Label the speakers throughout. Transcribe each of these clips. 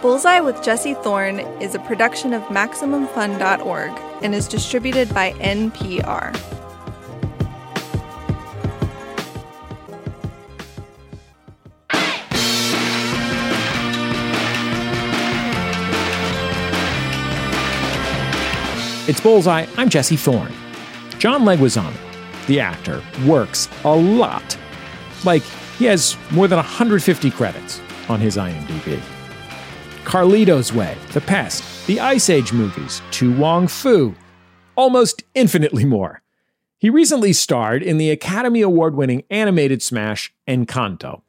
Speaker 1: Bullseye with Jesse Thorn is a production of MaximumFun.org and is distributed by NPR.
Speaker 2: It's Bullseye. I'm Jesse Thorn. John Leguizamo, the actor, works a lot. Like, he has more than 150 credits on his IMDb. Carlito's Way, The Pest, the Ice Age movies, To Wong Foo, almost infinitely more. He recently starred in the Academy Award winning animated smash Encanto.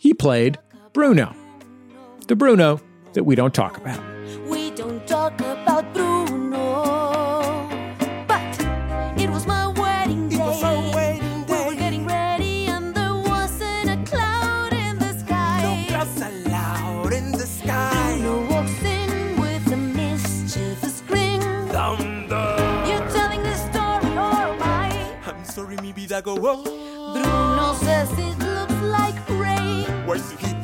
Speaker 2: He played Bruno, the Bruno that we don't talk about.
Speaker 3: I?
Speaker 4: I'm sorry, mi vida go on.
Speaker 3: Bruno says it looks like rain.
Speaker 4: Why you keep?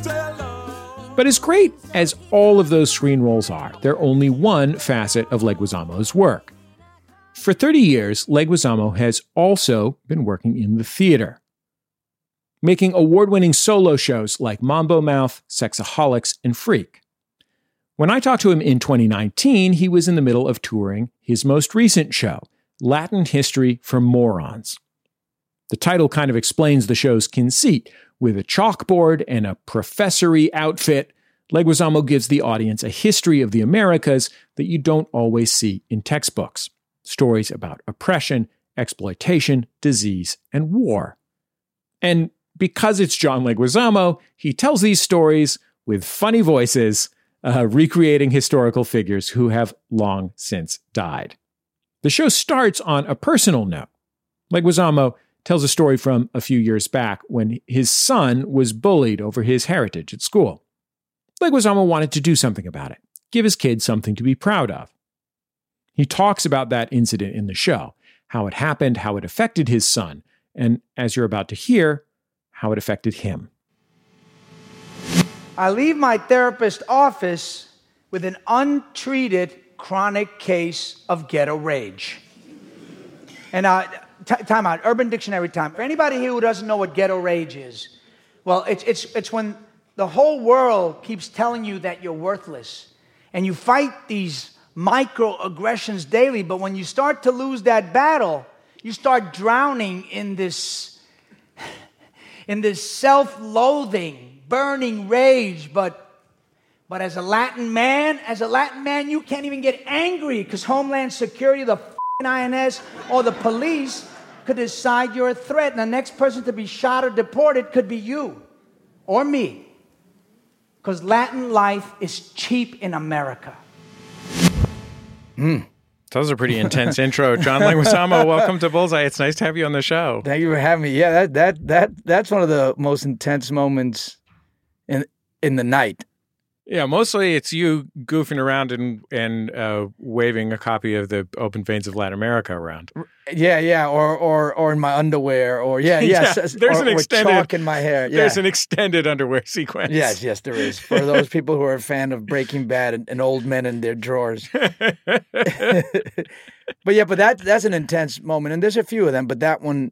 Speaker 2: But as great as all of those screen roles are, they're only one facet of Leguizamo's work. For 30 years, Leguizamo has also been working in the theater, making award winning solo shows like Mambo Mouth, Sexaholics, and Freak. When I talked to him in 2019, he was in the middle of touring his most recent show, Latin History for Morons. The title kind of explains the show's conceit. With a chalkboard and a professory outfit, Leguizamo gives the audience a history of the Americas that you don't always see in textbooks. Stories about oppression, exploitation, disease, and war. And because it's John Leguizamo, he tells these stories with funny voices, uh, recreating historical figures who have long since died. The show starts on a personal note. Leguizamo tells a story from a few years back when his son was bullied over his heritage at school. Leguizamo wanted to do something about it, give his kid something to be proud of. He talks about that incident in the show, how it happened, how it affected his son, and as you're about to hear, how it affected him.
Speaker 5: I leave my therapist's office with an untreated chronic case of ghetto rage. And uh, t- time out, Urban Dictionary time. For anybody here who doesn't know what ghetto rage is, well, it's, it's, it's when the whole world keeps telling you that you're worthless. And you fight these microaggressions daily, but when you start to lose that battle, you start drowning in this, in this self-loathing, burning rage. But but as a Latin man, as a Latin man, you can't even get angry because Homeland Security, the f***ing INS, or the police could decide you're a threat. And the next person to be shot or deported could be you or me. Because Latin life is cheap in America. Hmm.
Speaker 2: That was a pretty intense intro. John Leguizamo, welcome to Bullseye. It's nice to have you on the show.
Speaker 6: Thank you for having me. Yeah, that that that that's one of the most intense moments in in the night.
Speaker 2: Yeah, mostly it's you goofing around and and uh, waving a copy of the Open Veins of Latin America around.
Speaker 6: Yeah, yeah, or or or in my underwear, or yeah, yes,
Speaker 2: Yeah, there's
Speaker 6: or,
Speaker 2: an extended-
Speaker 6: chalk in my hair. Yeah.
Speaker 2: There's an extended underwear sequence.
Speaker 6: Yes, yes, there is. For those people who are a fan of Breaking Bad and, and old men in their drawers. but yeah, but that that's an intense moment, and there's a few of them. But that one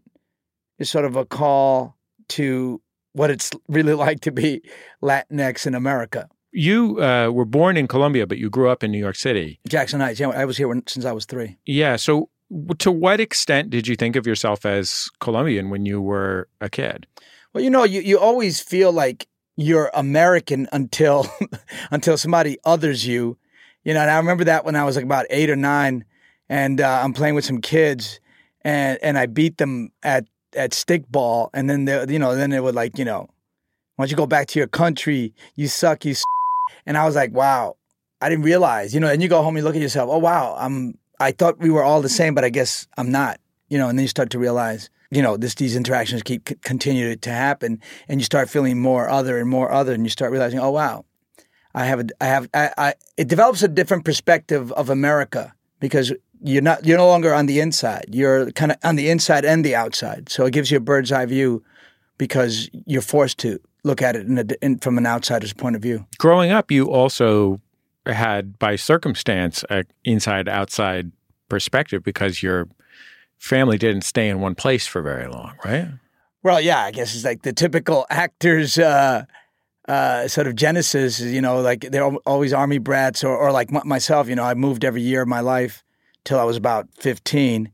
Speaker 6: is sort of a call to what it's really like to be Latinx in America.
Speaker 2: You uh, were born in Colombia, but you grew up in New York City.
Speaker 6: Jackson Heights. Yeah, I was here when, since I was three.
Speaker 2: Yeah. So, to what extent did you think of yourself as Colombian when you were a kid?
Speaker 6: Well, you know, you, you always feel like you're American until until somebody others you. You know, and I remember that when I was like about eight or nine, and uh, I'm playing with some kids, and and I beat them at at stickball, and then they, you know, then they would like, you know, why don't you go back to your country? You suck, you. S-. And I was like, wow, I didn't realize, you know. And you go home, you look at yourself, oh wow, I'm. I thought we were all the same, but I guess I'm not. You know, and then you start to realize, you know, this these interactions keep c- continue to happen, and you start feeling more other and more other, and you start realizing, oh wow, I have a, I have, I, I, it develops a different perspective of America because you're not, you're no longer on the inside. You're kind of on the inside and the outside. So it gives you a bird's eye view because you're forced to look at it in a, in, from an outsider's point of view.
Speaker 2: Growing up, you also had, by circumstance, an inside outside perspective because your family didn't stay in one place for very long, right?
Speaker 6: Well, yeah, I guess it's like the typical actor's uh, uh, sort of genesis. You know, like they're always army brats, or, or like m- myself. You know, I moved every year of my life till I was about fifteen,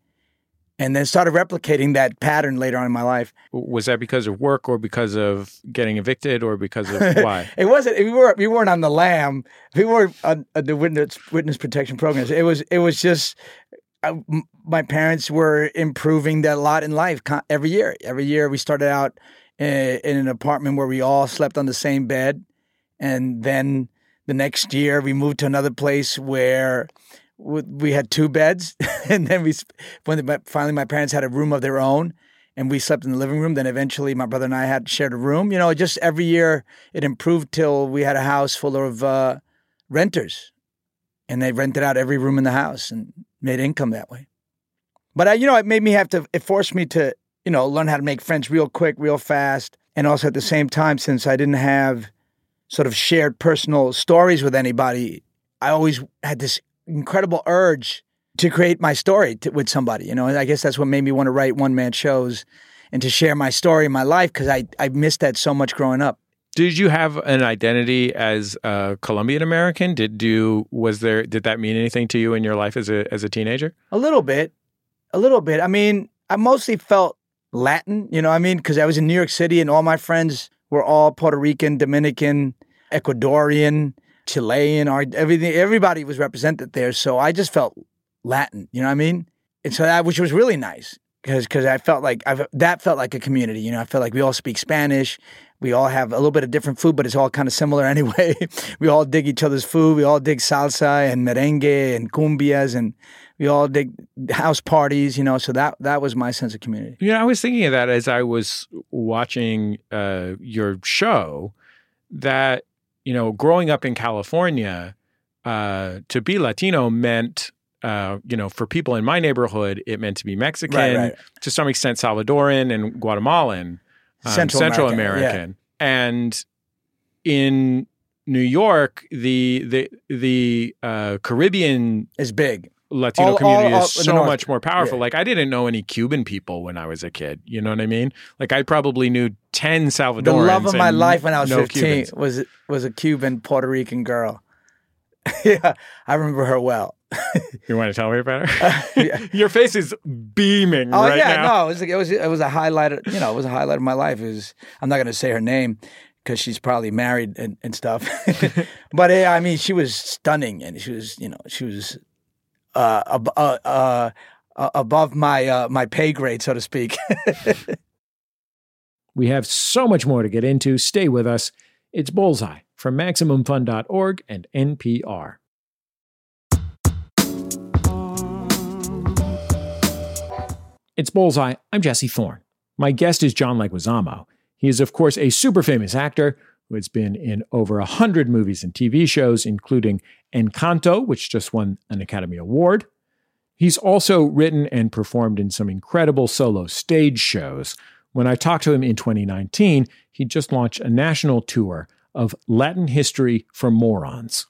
Speaker 6: and then started replicating that pattern later on in my life.
Speaker 2: Was that because of work or because of getting evicted or because of why?
Speaker 6: It wasn't. We were. We weren't on the lam. We weren't on, the witness witness protection programs. It was. It was just. uh, my parents were improving that lot in life every year. Every year we started out in, in an apartment where we all slept on the same bed, and then the next year we moved to another place where we had two beds, and then we when the, finally my parents had a room of their own, and we slept in the living room. Then eventually my brother and I had shared a room. You know, just every year it improved till we had a house full of uh, renters, and they rented out every room in the house and made income that way. But I, you know, it made me have to. It forced me to, you know, learn how to make friends real quick, real fast, and also at the same time, since I didn't have sort of shared personal stories with anybody, I always had this incredible urge to create my story to, with somebody. You know, and I guess that's what made me want to write one man shows and to share my story, my life, because I I missed that so much growing up.
Speaker 2: Did you have an identity as a Colombian American? Did you was there did that mean anything to you in your life as a as a teenager?
Speaker 6: A little bit, a little bit. I mean, I mostly felt Latin. You know, what I mean, because I was in New York City and all my friends were all Puerto Rican, Dominican, Ecuadorian, Chilean, everything. Everybody was represented there, so I just felt Latin. You know what I mean? And so that, which was really nice, because because I felt like I that felt like a community. You know, I felt like we all speak Spanish. We all have a little bit of different food, but it's all kind of similar anyway. we all dig each other's food. We all dig salsa and merengue and cumbias, and we all dig house parties. You know, so that that was my sense of community.
Speaker 2: Yeah, you know, I was thinking of that as I was watching uh, your show. That you know, growing up in California, uh, to be Latino meant, uh, you know, for people in my neighborhood, it meant to be Mexican,
Speaker 6: Right, right.
Speaker 2: to some extent Salvadoran and Guatemalan, um,
Speaker 6: Central American, yeah.
Speaker 2: And in New York, the the the uh, Caribbean
Speaker 6: is big.
Speaker 2: Latino
Speaker 6: All- all
Speaker 2: community is so
Speaker 6: north.
Speaker 2: much more powerful.
Speaker 6: Yeah.
Speaker 2: Like I didn't know any Cuban people when I was a kid. You know what I mean? Like I probably knew ten Salvadorans.
Speaker 6: The love of my life when I was
Speaker 2: no
Speaker 6: 15
Speaker 2: Cubans.
Speaker 6: was was a Cuban Puerto Rican girl. yeah, I remember her well.
Speaker 2: You want to tell me about her?
Speaker 6: Yeah.
Speaker 2: Your face is beaming
Speaker 6: Oh
Speaker 2: right
Speaker 6: yeah,
Speaker 2: now.
Speaker 6: no, it was it was it was a highlight. Of, you know, it was a highlight of my life. It was. I'm not going to say her name because she's probably married and, and stuff. but uh, I mean, she was stunning, and she was you know she was uh, ab- uh, uh, uh, above my uh, my pay grade, so to speak.
Speaker 2: We have so much more to get into. Stay with us. It's Bullseye from MaximumFun.org and NPR. It's Bullseye. I'm Jesse Thorn. My guest is John Leguizamo. He is, of course, a super famous actor who has been in over a hundred movies and TV shows, including Encanto, which just won an Academy Award. He's also written and performed in some incredible solo stage shows. When I talked to him in 2019, he just launched a national tour of Latin history for morons.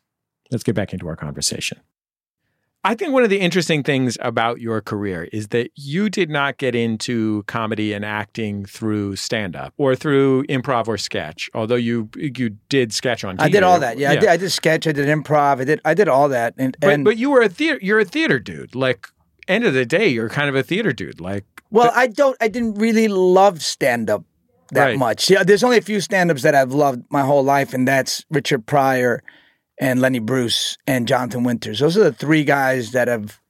Speaker 2: Let's get back into our conversation. I think one of the interesting things about your career is that you did not get into comedy and acting through stand up or through improv or sketch, although you you did sketch on TV.
Speaker 6: I did all that. Yeah, I did. I did sketch. I did improv. I did. I did all that. And,
Speaker 2: But,
Speaker 6: and
Speaker 2: but you were a theater you're a theater dude. Like end of the day, you're kind of a theater dude. Like
Speaker 6: Well, I don't. I didn't really love stand up that
Speaker 2: Right.
Speaker 6: much. Yeah, there's only a few stand ups that I've loved my whole life, and that's Richard Pryor and Lenny Bruce and Jonathan Winters. Those are the three guys that have.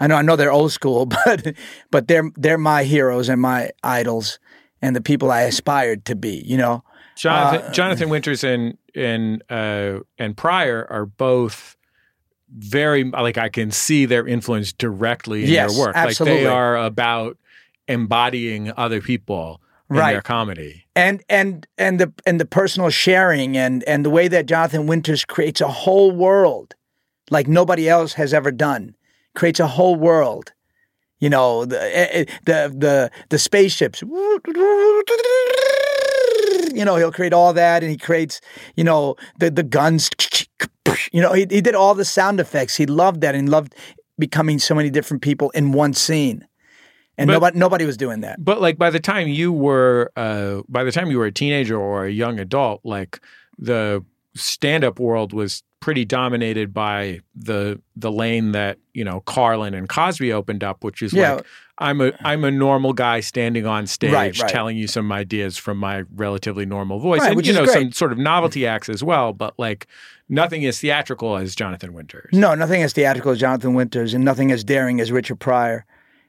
Speaker 6: I know. I know they're old school, but but they're they're my heroes and my idols and the people I aspired to be. You know.
Speaker 2: Jonathan,
Speaker 6: Uh,
Speaker 2: Jonathan Winters and and uh, and Pryor are both very like I can see their influence directly in
Speaker 6: Yes,
Speaker 2: their work. Like
Speaker 6: absolutely.
Speaker 2: they are about embodying other people in
Speaker 6: Right.
Speaker 2: their comedy.
Speaker 6: and and and the and the personal sharing and and the way that Jonathan Winters creates a whole world like nobody else has ever done creates a whole world you know the eh, eh, the the the spaceships you know, he'll create all that, and he creates, you know, the the guns. You know, he, he did all the sound effects. He loved that and loved becoming so many different people in one scene. And
Speaker 2: But-
Speaker 6: nobody nobody was doing that.
Speaker 2: But like by the time you were uh by the time you were a teenager or a young adult, like the stand-up world was pretty dominated by the the lane that, you know, Carlin and Cosby opened up, which is
Speaker 6: Yeah.
Speaker 2: like I'm a I'm a normal guy standing on stage
Speaker 6: Right, right.
Speaker 2: telling you some ideas from my relatively normal voice.
Speaker 6: Right,
Speaker 2: and you know,
Speaker 6: great.
Speaker 2: some sort of novelty acts as well, but like nothing as theatrical as Jonathan Winters.
Speaker 6: No, nothing as theatrical as Jonathan Winters, and nothing as daring as Richard Pryor.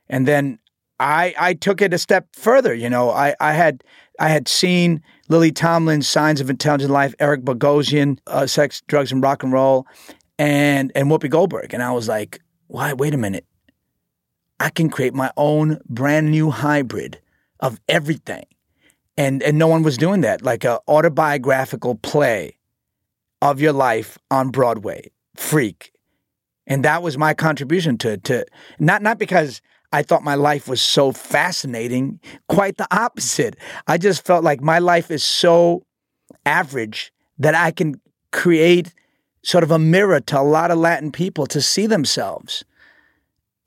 Speaker 6: And then I I took it a step further. You know, I I had I had seen Lily Tomlin's Signs of Intelligent Life, Eric Bogosian, uh, Sex, Drugs, and Rock and Roll, and and Whoopi Goldberg, and I was like, why? Wait a minute, I can create my own brand new hybrid of everything, and and no one was doing that, like a autobiographical play of your life on Broadway, Freak, and that was my contribution to to not not because I thought my life was so fascinating, quite the opposite. I just felt like my life is so average that I can create sort of a mirror to a lot of Latin people to see themselves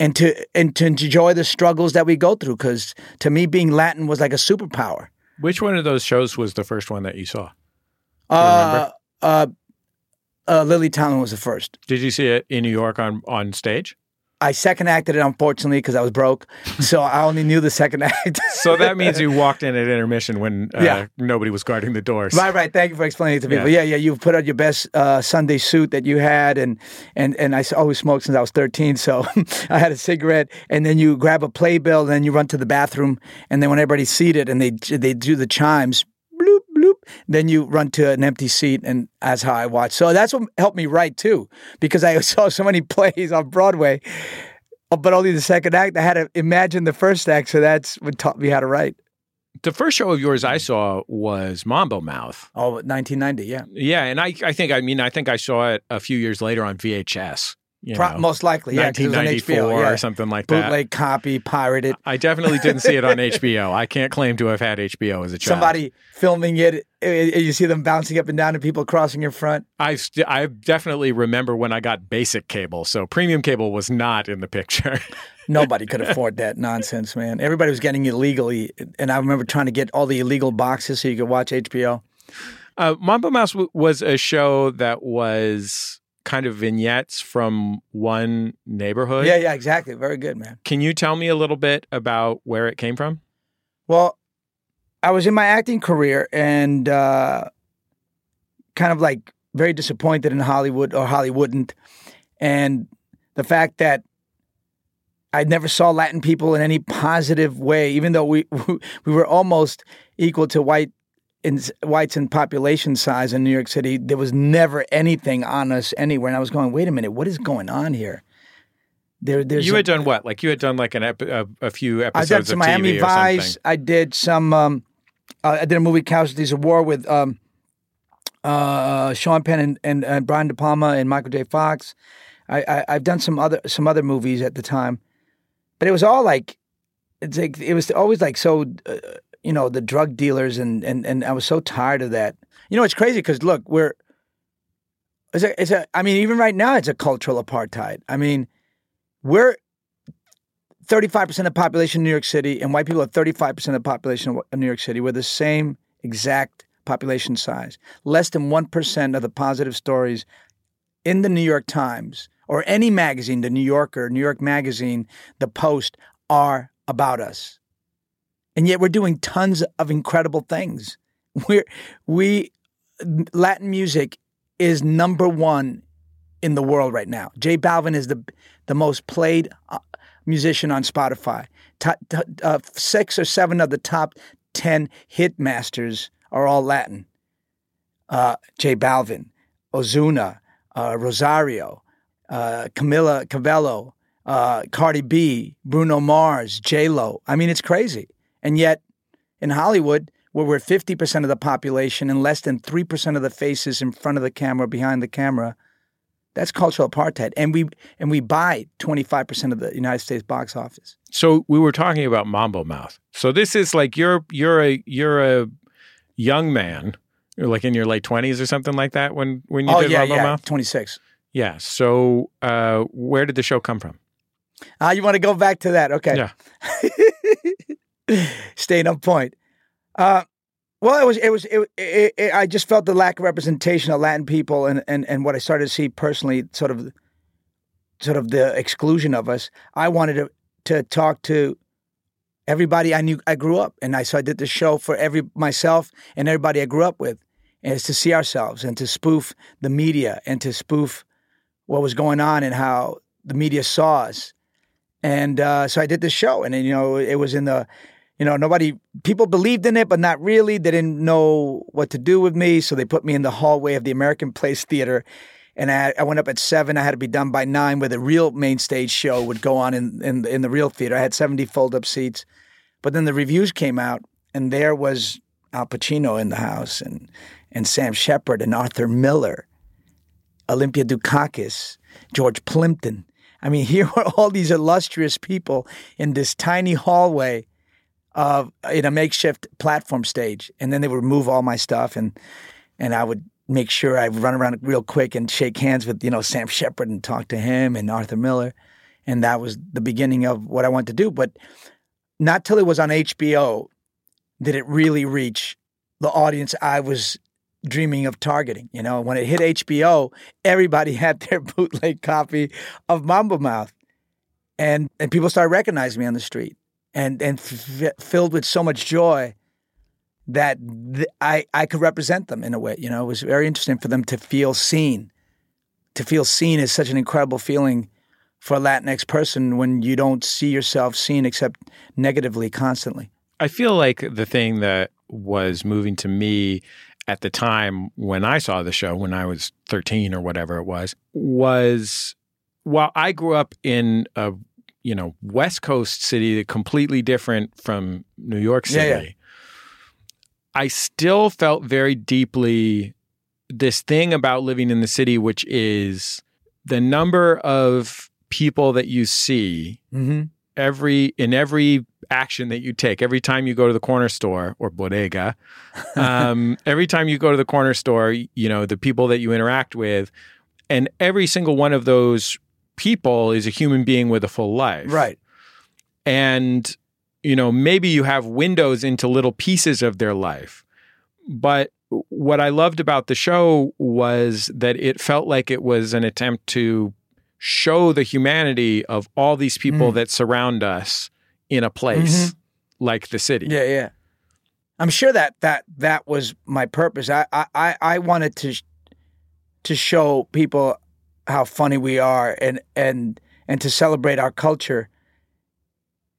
Speaker 6: and to and to enjoy the struggles that we go through cuz to me being Latin was like a superpower.
Speaker 2: Which one of those shows was the first one that you saw?
Speaker 6: Uh, uh, uh, Lily Tomlin was the first.
Speaker 2: Did you see it in New York on on stage?
Speaker 6: I second acted it unfortunately because I was broke, so I only knew the second act.
Speaker 2: So that means you walked in at intermission when uh,
Speaker 6: Yeah.
Speaker 2: nobody was guarding the doors.
Speaker 6: Right, right. Thank you for explaining it to people. Yeah, yeah. You put on your best uh, Sunday suit that you had, and and and I always smoked since I was thirteen. So I had a cigarette, and then you grab a playbill, and then you run to the bathroom, and then when everybody's seated and they they do the chimes, then you run to an empty seat, and that's how I watch. So that's what helped me write too, because I saw so many plays on Broadway. uh, But only the second act. I had to imagine the first act, so that's what taught me how to write.
Speaker 2: The first show of yours I saw was Mambo Mouth.
Speaker 6: Oh, 1990, yeah.
Speaker 2: Yeah, and I, I think I mean I think I saw it a few years later on VHS. You
Speaker 6: Pro-
Speaker 2: know,
Speaker 6: most likely, yeah, 'cause it on
Speaker 2: 1994
Speaker 6: HBO, yeah.
Speaker 2: or something like that.
Speaker 6: bootleg copy, pirated.
Speaker 2: I definitely didn't see it on HBO. I can't claim to have had HBO as a child.
Speaker 6: Somebody filming it, eh, you see them bouncing up and down and people crossing in front.
Speaker 2: I st- I definitely remember when I got basic cable, so premium cable was not in the picture.
Speaker 6: Nobody could afford that nonsense, man. Everybody was getting illegally, and I remember trying to get all the illegal boxes so you could watch HBO.
Speaker 2: Uh, Mambo Mouth w- was a show that was kind of vignettes from one neighborhood.
Speaker 6: Yeah, yeah, exactly. Very good, man.
Speaker 2: Can you tell me a little bit about where it came from?
Speaker 6: Well, I was in my acting career and uh, kind of like very disappointed in Hollywood or Hollywoodened. And the fact that I never saw Latin people in any positive way, even though we we were almost equal to white in whites in population size in New York City. There was never anything on us anywhere, and I was going, "Wait a minute, what is going on here?" There, there's
Speaker 2: you
Speaker 6: a-
Speaker 2: had done what? Like you had done like an ep- a, a few
Speaker 6: I
Speaker 2: episodes
Speaker 6: did some
Speaker 2: of
Speaker 6: Miami
Speaker 2: TV or
Speaker 6: Vice.
Speaker 2: something.
Speaker 6: I did some. Um, uh, I did a movie, Casualties of War, with um, uh, Sean Penn and, and, and Brian De Palma and Michael J. Fox. I, I, I've done some other some other movies at the time, but it was all like it's like it was always like so. Uh, you know the drug dealers and and and I was so tired of that. You know it's crazy because look we're. It's a, it's a, I mean, even right now, it's a cultural apartheid. I mean, we're 35% of the population in New York City, and white people are 35% of the population of New York City. We're the same exact population size. Less than 1% of the positive stories in the New York Times or any magazine, the New Yorker, New York Magazine, the Post, are about us. And yet we're doing tons of incredible things. We're, we, Latin music is number one in the world right now. J Balvin is the the most played uh, musician on Spotify. To, to, uh, six or seven of the top ten hit masters are all Latin. Uh, J Balvin, Ozuna, uh, Rosario, uh, Camila Cabello, uh, Cardi B, Bruno Mars, J Lo. I mean, it's crazy. And yet, in Hollywood, where we're 50% of the population and less than 3% of the faces in front of the camera, behind the camera, that's cultural apartheid. And we and we buy 25% of the United States box office.
Speaker 2: So we were talking about Mambo Mouth. So this is like you're you're a you're a young man, like in your late twenties or something like that when when you
Speaker 6: oh
Speaker 2: did
Speaker 6: yeah,
Speaker 2: Mambo
Speaker 6: yeah,
Speaker 2: Mouth.
Speaker 6: 26.
Speaker 2: Yeah. So uh, where did the show come from?
Speaker 6: Ah, you want to go back to that? Okay.
Speaker 2: Yeah.
Speaker 6: Staying on point. Uh, well, it was it was it, it, it, I just felt the lack of representation of Latin people, and, and and what I started to see personally, sort of, sort of the exclusion of us. I wanted to to talk to everybody I knew I grew up, and I so I did the show for every myself and everybody I grew up with, and it's to see ourselves and to spoof the media and to spoof what was going on and how the media saw us. And uh, so I did this show, and you know, it was in the, you know, nobody, people believed in it, but not really. They didn't know what to do with me, so they put me in the hallway of the American Place Theater. And I, I went up at seven. I had to be done by nine, where the real main stage show would go on in in, in the real theater. I had seventy fold up seats, but then the reviews came out, and there was Al Pacino in the house, and and Sam Shepard and Arthur Miller, Olympia Dukakis, George Plimpton. I mean, here were all these illustrious people in this tiny hallway in a makeshift platform stage, and then they would remove all my stuff, and and I would make sure I run around real quick and shake hands with you know Sam Shepard and talk to him and Arthur Miller, and that was the beginning of what I wanted to do. But not till it was on HBO did it really reach the audience I was dreaming of targeting. You know, when it hit HBO, everybody had their bootleg copy of Mambo Mouth, and and people started recognizing me on the street, and and f- filled with so much joy that th- I I could represent them in a way. You know, it was very interesting for them to feel seen. To feel seen is such an incredible feeling for a Latinx person when you don't see yourself seen except negatively constantly.
Speaker 2: I feel like the thing that was moving to me at the time when I saw the show, when I was 13 or whatever it was, was while I grew up in a you know West Coast city completely different from New York
Speaker 6: Yeah,
Speaker 2: City,
Speaker 6: yeah.
Speaker 2: I still felt very deeply this thing about living in the city, which is the number of people that you see
Speaker 6: Mm-hmm.
Speaker 2: every in every action that you take every time you go to the corner store or bodega um, every time you go to the corner store you know the people that you interact with and every single one of those people is a human being with a full life
Speaker 6: Right.
Speaker 2: and you know maybe you have windows into little pieces of their life but what i loved about the show was that it felt like it was an attempt to show the humanity of all these people mm. that surround us in a place mm-hmm. like the city
Speaker 6: Yeah, yeah. I'm sure that that that was my purpose. I I I- I wanted to to show people how funny we are and and and to celebrate our culture.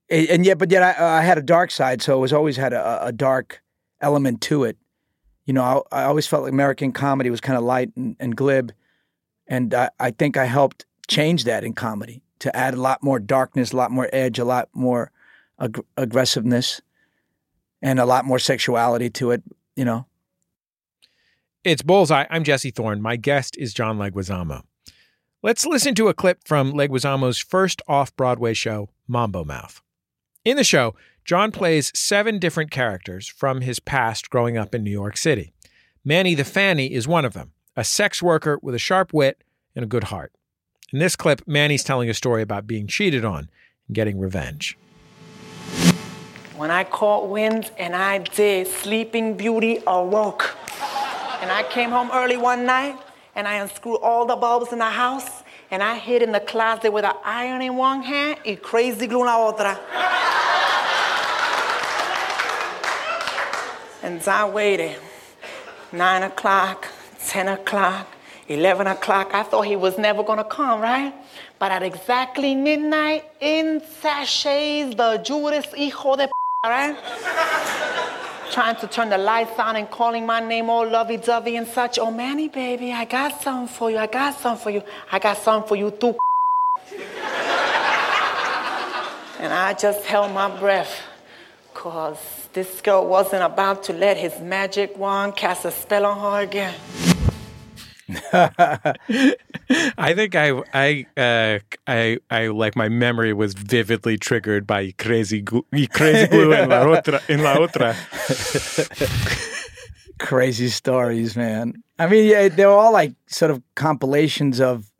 Speaker 6: And, and yet, but yet, I, I had a dark side, so it was always had a, a dark element to it. You know, I, I always felt like American comedy was kind of light and, and glib, and I, I think I helped change that in comedy to add a lot more darkness, a lot more edge, a lot more ag- aggressiveness and a lot more sexuality to it, you know.
Speaker 2: It's Bullseye. I'm Jesse Thorn. My guest is John Leguizamo. Let's listen to a clip from Leguizamo's first off Broadway show, Mambo Mouth. In the show, John plays seven different characters from his past growing up in New York City. Manny the Fanny is one of them, a sex worker with a sharp wit and a good heart. In this clip, Manny's telling a story about being cheated on and getting revenge.
Speaker 7: When I caught wind and I did, Sleeping Beauty awoke. And I came home early one night and I unscrewed all the bulbs in the house and I hid in the closet with an iron in one hand y crazy glue in la otra. and I waited. Nine o'clock, 10 o'clock, 11 o'clock. I thought he was never gonna come, right? But at exactly midnight, in sachets the Judas hijo de p, right? Trying to turn the lights on and calling my name all lovey-dovey and such. Oh, Manny, baby, I got something for you. I got something for you. I got something for you too. and I just held my breath because this girl wasn't about to let his magic wand cast a spell on her again.
Speaker 2: I think I I uh, I I like my memory was vividly triggered by crazy crazy glue in la otra in la otra.
Speaker 6: crazy stories, man. I mean, yeah, they were all like sort of compilations of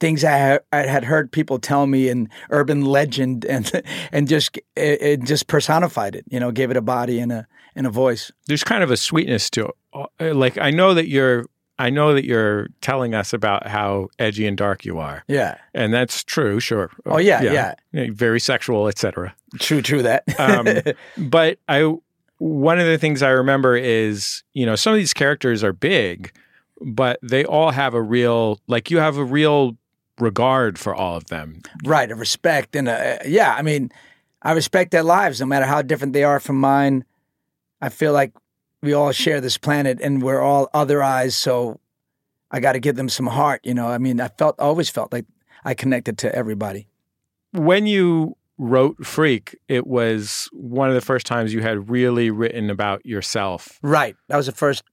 Speaker 6: things I, ha- I had heard people tell me in urban legend, and and just it, it just personified it. You know, gave it a body and a and a voice.
Speaker 2: There's kind of a sweetness to it. Like I know that you're I know that you're telling us about how edgy and dark you are.
Speaker 6: Yeah,
Speaker 2: And that's true, sure.
Speaker 6: Oh, yeah, yeah.
Speaker 2: Very sexual, etc.
Speaker 6: true, true that.
Speaker 2: um, but I one of the things I remember is you know some of these characters are big, but they all have a real like you have a real regard for all of them.
Speaker 6: right, a respect and a, yeah. I mean, I respect their lives, no matter how different they are from mine. I feel like we all share this planet, and we're all other eyes. So I got to give them some heart. You know, I mean, I felt always felt like I connected to everybody.
Speaker 2: When you wrote Freak, it was one of the first times you had really written about yourself.
Speaker 6: Right. That was the first.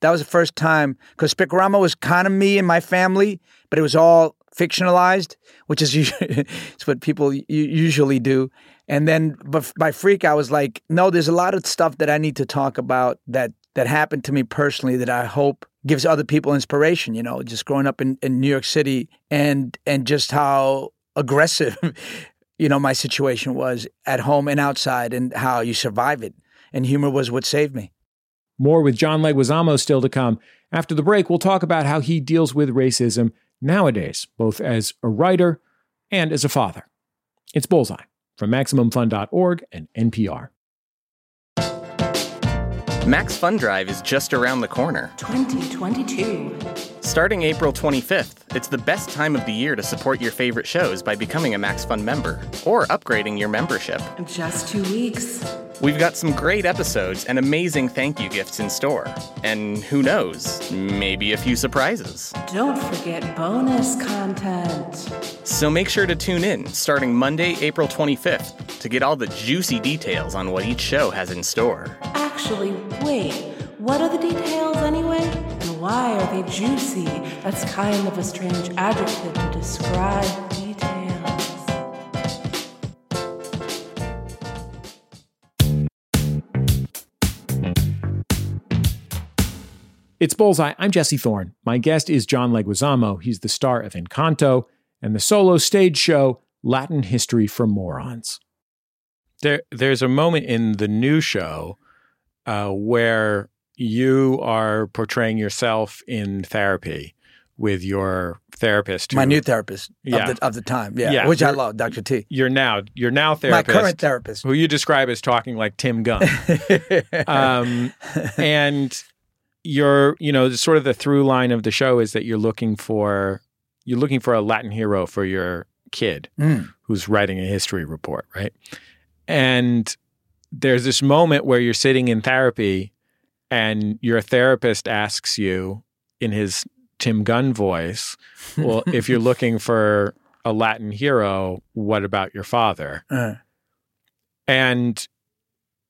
Speaker 6: That was the first time because Spic-O-Rama was kind of me and my family, but it was all fictionalized, which is it's what people usually do. And then, but by Freak, I was like, no, there's a lot of stuff that I need to talk about that that happened to me personally that I hope gives other people inspiration. You know, just growing up in, in New York City and and just how aggressive, you know, my situation was at home and outside, and how you survive it. And humor was what saved me.
Speaker 2: More with John Leguizamo still to come. After the break, we'll talk about how he deals with racism nowadays, both as a writer and as a father. It's Bullseye from MaximumFun.org and NPR.
Speaker 8: Max Fun Drive is just around the corner.
Speaker 9: 2022.
Speaker 8: Starting April 25th, it's the best time of the year to support your favorite shows by becoming a Max Fun member or upgrading your membership.
Speaker 9: Just two weeks.
Speaker 8: We've got some great episodes and amazing thank you gifts in store. And who knows, maybe a few surprises.
Speaker 9: Don't forget bonus content.
Speaker 8: So make sure to tune in starting Monday, April 25th to get all the juicy details on what each show has in store.
Speaker 9: Actually, wait. What are the details anyway? And why are they juicy? That's kind of a strange adjective to describe details.
Speaker 2: It's Bullseye. I'm Jesse Thorn. My guest is John Leguizamo. He's the star of Encanto and the solo stage show Latin History for Morons. There, there's a moment in the new show uh, where you are portraying yourself in therapy with your therapist.
Speaker 6: My new therapist
Speaker 2: Yeah.
Speaker 6: of, the, of the time, yeah,
Speaker 2: Yeah,
Speaker 6: which I love, Dr. T.
Speaker 2: You're now, you're now therapist.
Speaker 6: My current therapist.
Speaker 2: who you describe as talking like Tim Gunn. um, and you're, you know, sort of the through line of the show is that you're looking for you're looking for a Latin hero for your kid
Speaker 6: Mm.
Speaker 2: who's writing a history report, right? And there's this moment where you're sitting in therapy and your therapist asks you in his Tim Gunn voice, well, if you're looking for a Latin hero, what about your father?
Speaker 6: Uh,
Speaker 2: and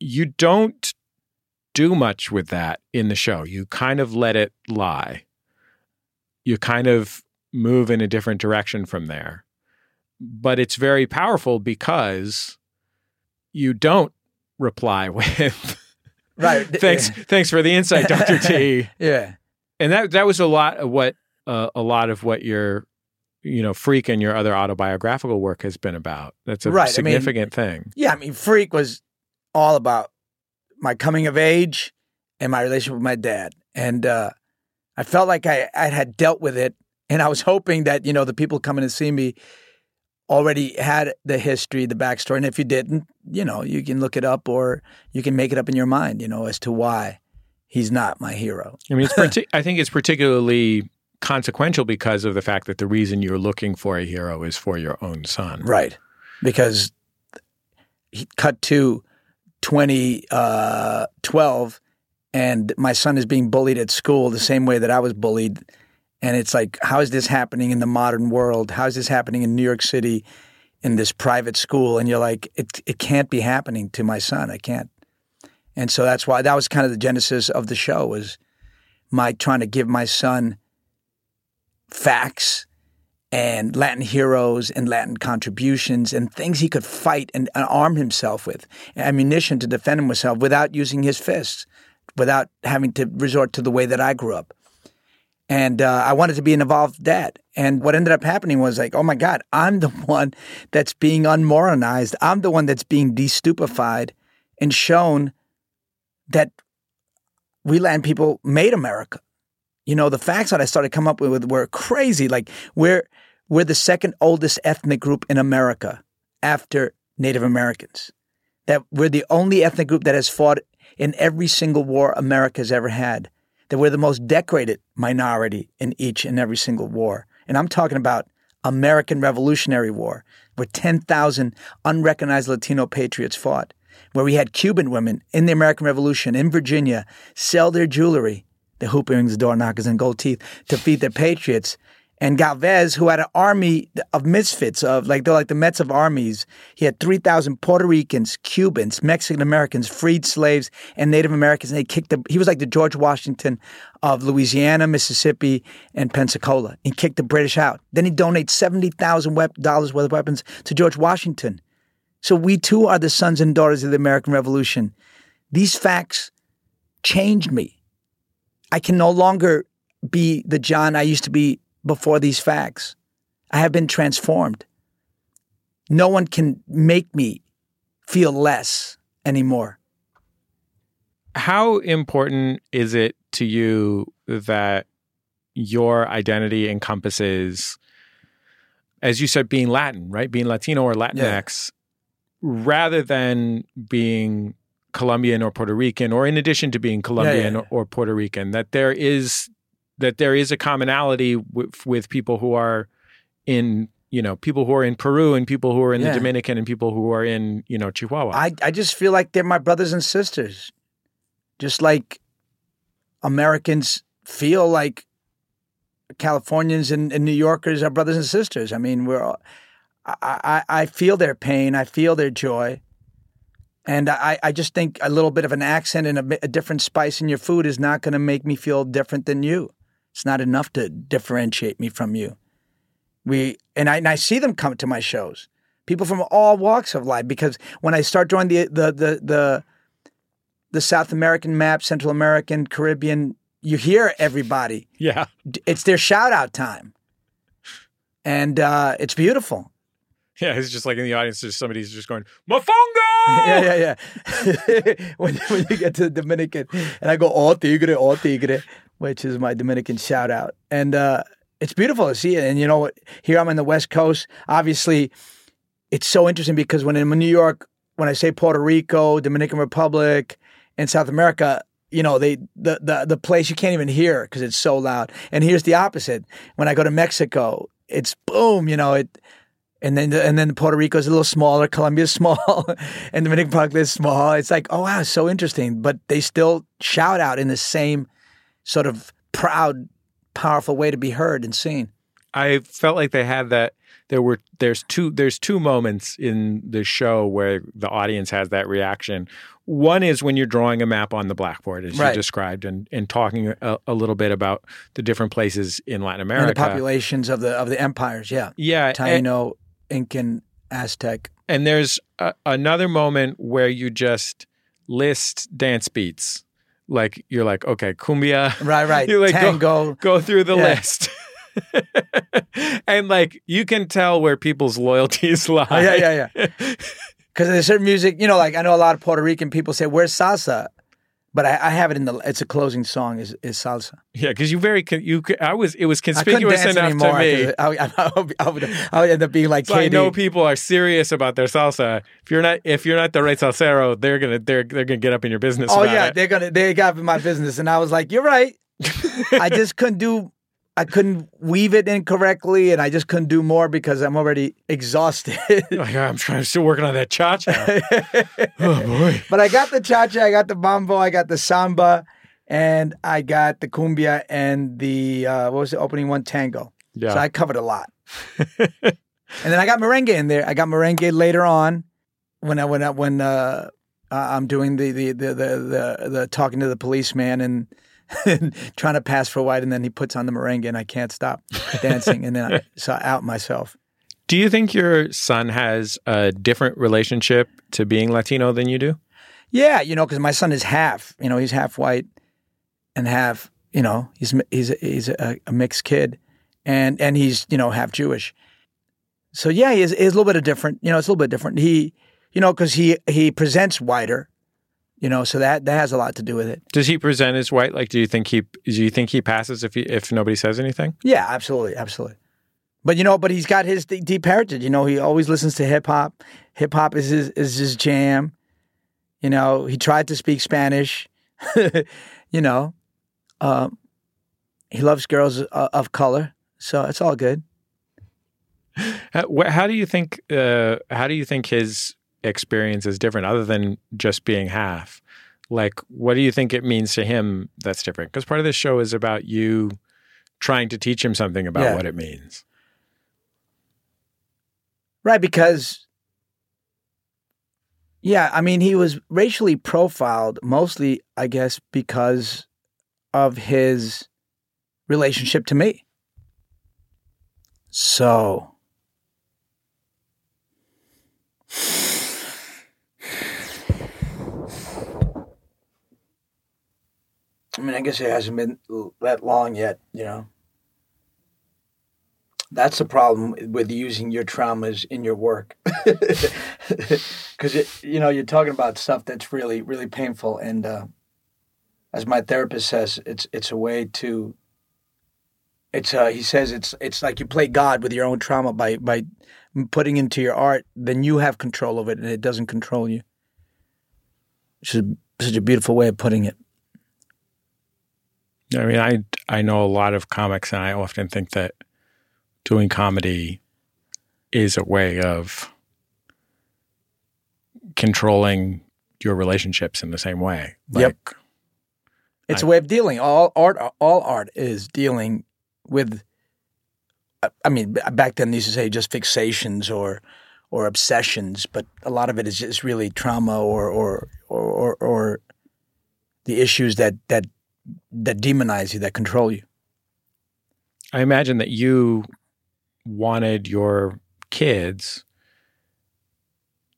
Speaker 2: you don't do much with that in the show. You kind of let it lie. You kind of move in a different direction from there. But it's very powerful because you don't reply with
Speaker 6: right.
Speaker 2: thanks thanks for the insight Dr. T.
Speaker 6: Yeah.
Speaker 2: And that that was a lot of what uh, a lot of what your you know freak and your other autobiographical work has been about. That's a
Speaker 6: Right, I mean-
Speaker 2: significant thing.
Speaker 6: Yeah. I mean, Freak was all about my coming of age and my relationship with my dad. And uh, I felt like I, I had dealt with it. And I was hoping that, you know, the people coming to see me already had the history, the backstory. And if you didn't, you know, you can look it up or you can make it up in your mind, you know, as to why he's not my hero.
Speaker 2: I mean, it's parti- I think it's particularly consequential because of the fact that the reason you're looking for a hero is for your own son.
Speaker 6: Right. Because he cut to 2012 uh, and my son is being bullied at school the same way that I was bullied. And it's like, how is this happening in the modern world? How is this happening in New York City in this private school? And you're like, it, it can't be happening to my son. I can't. And so that's why that was kind of the genesis of the show was my trying to give my son facts and Latin heroes and Latin contributions and things he could fight and, and arm himself with, ammunition to defend himself without using his fists, without having to resort to the way that I grew up. And uh, I wanted to be an involved dad. And what ended up happening was like, oh my God, I'm the one that's being unmoralized. I'm the one that's being destupefied and shown that we land people made America. You know, the facts that I started come up with were crazy. Like we're we're the second oldest ethnic group in America after Native Americans. That we're the only ethnic group that has fought in every single war America has ever had. That we're the most decorated minority in each and every single war. And I'm talking about American Revolutionary War, where 10,000 unrecognized Latino patriots fought, where we had Cuban women in the American Revolution in Virginia sell their jewelry, the hoop earrings, door knockers, and gold teeth, to feed their patriots. And Galvez, who had an army of misfits, of like they're like the Mets of armies. He had three thousand Puerto Ricans, Cubans, Mexican Americans, freed slaves, and Native Americans. And they kicked the. He was like the George Washington of Louisiana, Mississippi, and Pensacola. He kicked the British out. Then he donates seventy thousand dollars worth of weapons to George Washington. So we too are the sons and daughters of the American Revolution. These facts changed me. I can no longer be the John I used to be before these facts. I have been transformed. No one can make me feel less anymore.
Speaker 2: How important is it to you that your identity encompasses, as you said, being Latin, right? Being Latino or Latinx, rather than being Colombian or Puerto Rican, or in addition to being Colombian
Speaker 6: yeah.
Speaker 2: Or, or Puerto Rican, that there is that there is a commonality with, with people who are in you know people who are in Peru and people who are in
Speaker 6: Yeah.
Speaker 2: the Dominican and people who are in you know Chihuahua.
Speaker 6: I, I just feel like they're my brothers and sisters. Just like Americans feel like Californians and, and New Yorkers are brothers and sisters. I mean, we're all, I, I, I feel their pain, I feel their joy. And I, I just think a little bit of an accent and a, a different spice in your food is not going to make me feel different than you. It's not enough to differentiate me from you. We and I, and I see them come to my shows. People from all walks of life. Because when I start drawing the the the the, the South American map, Central American, Caribbean, you hear everybody.
Speaker 2: yeah,
Speaker 6: It's their shout out time, and uh, it's beautiful.
Speaker 2: yeah. It's just like in the audience, there's somebody's just going Mofongo.
Speaker 6: Yeah, yeah, yeah. when, when you get to the Dominican, and I go, oh, tigre, oh, tigre, which is my Dominican shout out. And uh, it's beautiful to see it. And you know what? Here I'm on the West Coast. Obviously, it's so interesting because when I'm in New York, when I say Puerto Rico, Dominican Republic, and South America, you know, they the the, the place you can't even hear because it's so loud. And here's the opposite. When I go to Mexico, it's boom, you know, it and then and then Puerto Rico's a little smaller, Colombia's small, and Dominican Republic is small. It's like, oh wow, so interesting. But they still shout out in the same sort of proud, powerful way to be heard and seen.
Speaker 2: I felt like they had that. There were there's two there's two moments in the show where the audience has that reaction. One is when you're drawing a map on the blackboard, as
Speaker 6: Right.
Speaker 2: you described, and and talking a, a little bit about the different places in Latin America, And
Speaker 6: the populations of the of the empires, yeah,
Speaker 2: yeah, and,
Speaker 6: Taino, Incan, Aztec.
Speaker 2: and there's a, another moment where you just list dance beats. Like you're like, okay, cumbia,
Speaker 6: Right, right.
Speaker 2: You like go-
Speaker 6: Tango.
Speaker 2: go through the
Speaker 6: Yeah.
Speaker 2: list. and like you can tell where people's loyalties lie.
Speaker 6: Oh, yeah, yeah, yeah. Because there's certain music, you know, like I know a lot of Puerto Rican people say, "Where's salsa?" But I, I have it in the. It's a closing song. Is is salsa?
Speaker 2: Yeah, because you very you. I was it was conspicuous
Speaker 6: dance
Speaker 2: enough
Speaker 6: anymore.
Speaker 2: to me.
Speaker 6: I, I, I, would, I, would, I would end up being like
Speaker 2: So I know people are serious about their salsa. If you're not if you're not the right salsero, they're gonna they're they're gonna get up in your business.
Speaker 6: Oh yeah,
Speaker 2: it.
Speaker 6: they're gonna they got in my business, and I was like, "You're right." I just couldn't do. I couldn't weave it incorrectly, and I just couldn't do more because I'm already exhausted.
Speaker 2: Like, I'm trying still working on that cha cha. oh boy.
Speaker 6: but I got the cha cha, I got the mambo, I got the samba, and I got the cumbia and the uh, what was the opening one tango.
Speaker 2: Yeah.
Speaker 6: So I covered a lot. and then I got merengue in there. I got merengue later on when I when I, when uh, uh, I'm doing the the, the the the the talking to the policeman and. And trying to pass for white, and then he puts on the merengue, and I can't stop dancing, and then I, so I out myself.
Speaker 2: Do you think your son has a different relationship to being Latino than you do?
Speaker 6: Yeah, you know, because my son is half. You know, he's half white and half. You know, he's he's he's a, a mixed kid, and and he's you know half Jewish. So yeah, he is, he is a little bit of different. You know, it's a little bit different. He, you know, because he he presents whiter. You know, so that that has a lot to do with it.
Speaker 2: Does he present as white? Like, do you think he do you think he passes if he, if nobody says anything?
Speaker 6: Yeah, absolutely, absolutely. But you know, but he's got his deep heritage. You know, he always listens to hip hop. Hip hop is his is his jam. You know, he tried to speak Spanish. you know, um, he loves girls uh, of color, so it's all good.
Speaker 2: How, how do you think? Uh, how do you think his experience is different, other than just being half? Like, what do you think it means to him that's different? Because part of this show is about you trying to teach him something about
Speaker 6: Yeah.
Speaker 2: what it means.
Speaker 6: Right, because yeah, I mean, he was racially profiled mostly, I guess, because of his relationship to me. So, I mean, I guess it hasn't been that long yet, you know. That's the problem with using your traumas in your work, because you know you're talking about stuff that's really, really painful. And uh, as my therapist says, it's it's a way to. It's uh, he says it's it's like you play God with your own trauma by by putting into your art. Then you have control of it, and it doesn't control you. Which is such a beautiful way of putting it.
Speaker 2: I mean, I I know a lot of comics, and I often think that doing comedy is a way of controlling your relationships in the same way. Like,
Speaker 6: Yep. It's a way of dealing. All art, all art is dealing with. I- I mean, back then they used to say just fixations or or obsessions, but a lot of it is just really trauma or or or or, or the issues that that that demonize you, that control you.
Speaker 2: I imagine that you wanted your kids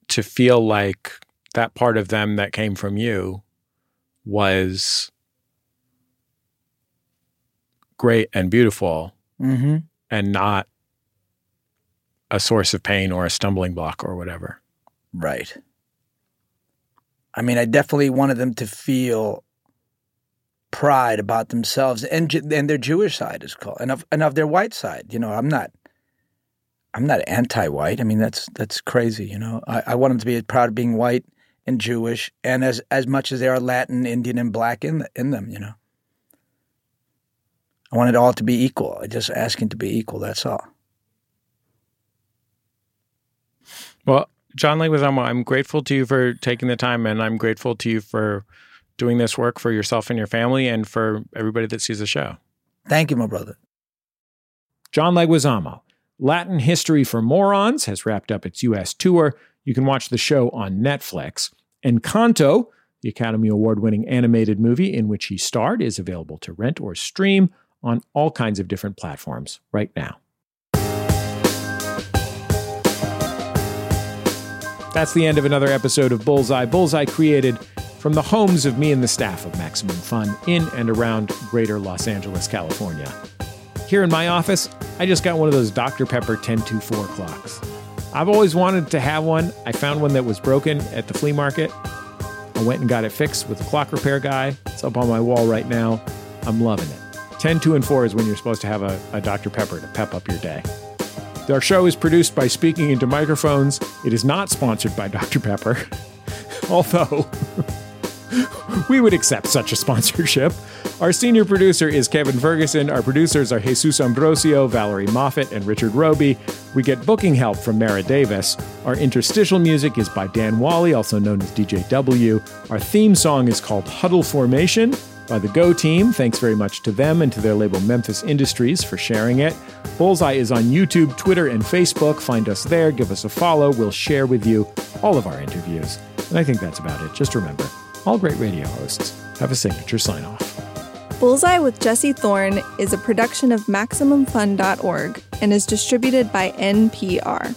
Speaker 2: to feel like that part of them that came from you was great and beautiful
Speaker 6: Mm-hmm.
Speaker 2: and not a source of pain or a stumbling block or whatever.
Speaker 6: Right. I mean, I definitely wanted them to feel pride about themselves and and their Jewish side is called and of and of their white side. You know, I'm not I'm not anti-white. I mean, that's that's crazy. You know, I, I want them to be proud of being white and Jewish, and as as much as they are Latin, Indian, and Black in in them. You know, I want it all to be equal. I just asking to be equal. That's all.
Speaker 2: Well, John Leguizamo, I'm grateful to you for taking the time and I'm grateful to you for doing this work for yourself and your family and for everybody that sees the show.
Speaker 6: Thank you, my brother.
Speaker 2: John Leguizamo, Latin History for Morons, has wrapped up its U.S. tour. You can watch the show on Netflix. And Encanto, the Academy Award winning animated movie in which he starred, is available to rent or stream on all kinds of different platforms right now. That's the end of another episode of Bullseye. Bullseye created from the homes of me and the staff of Maximum Fun in and around greater Los Angeles, California. Here in my office, I just got one of those Dr. Pepper 1024 clocks. I've always wanted to have one. I found one that was broken at the flea market. I went and got it fixed with a clock repair guy. It's up on my wall right now. I'm loving it. 10, 2, and 4 is when you're supposed to have a, a Dr. Pepper to pep up your day. Our show is produced by Speaking Into Microphones. It is not sponsored by Dr. Pepper, although we would accept such a sponsorship. Our senior producer is Kevin Ferguson. Our producers are Jesus Ambrosio, Valerie Moffat, and Richard Roby. We get booking help from Mara Davis. Our interstitial music is by Dan Wally, also known as DJW. Our theme song is called Huddle Formation by the Go team. Thanks very much to them and to their label Memphis Industries for sharing it. Bullseye is on YouTube, Twitter, and Facebook. Find us there, give us a follow. We'll share with you all of our interviews. And I think that's about it. Just remember, all great radio hosts have a signature sign off.
Speaker 1: Bullseye with Jesse Thorn is a production of MaximumFun.org and is distributed by NPR.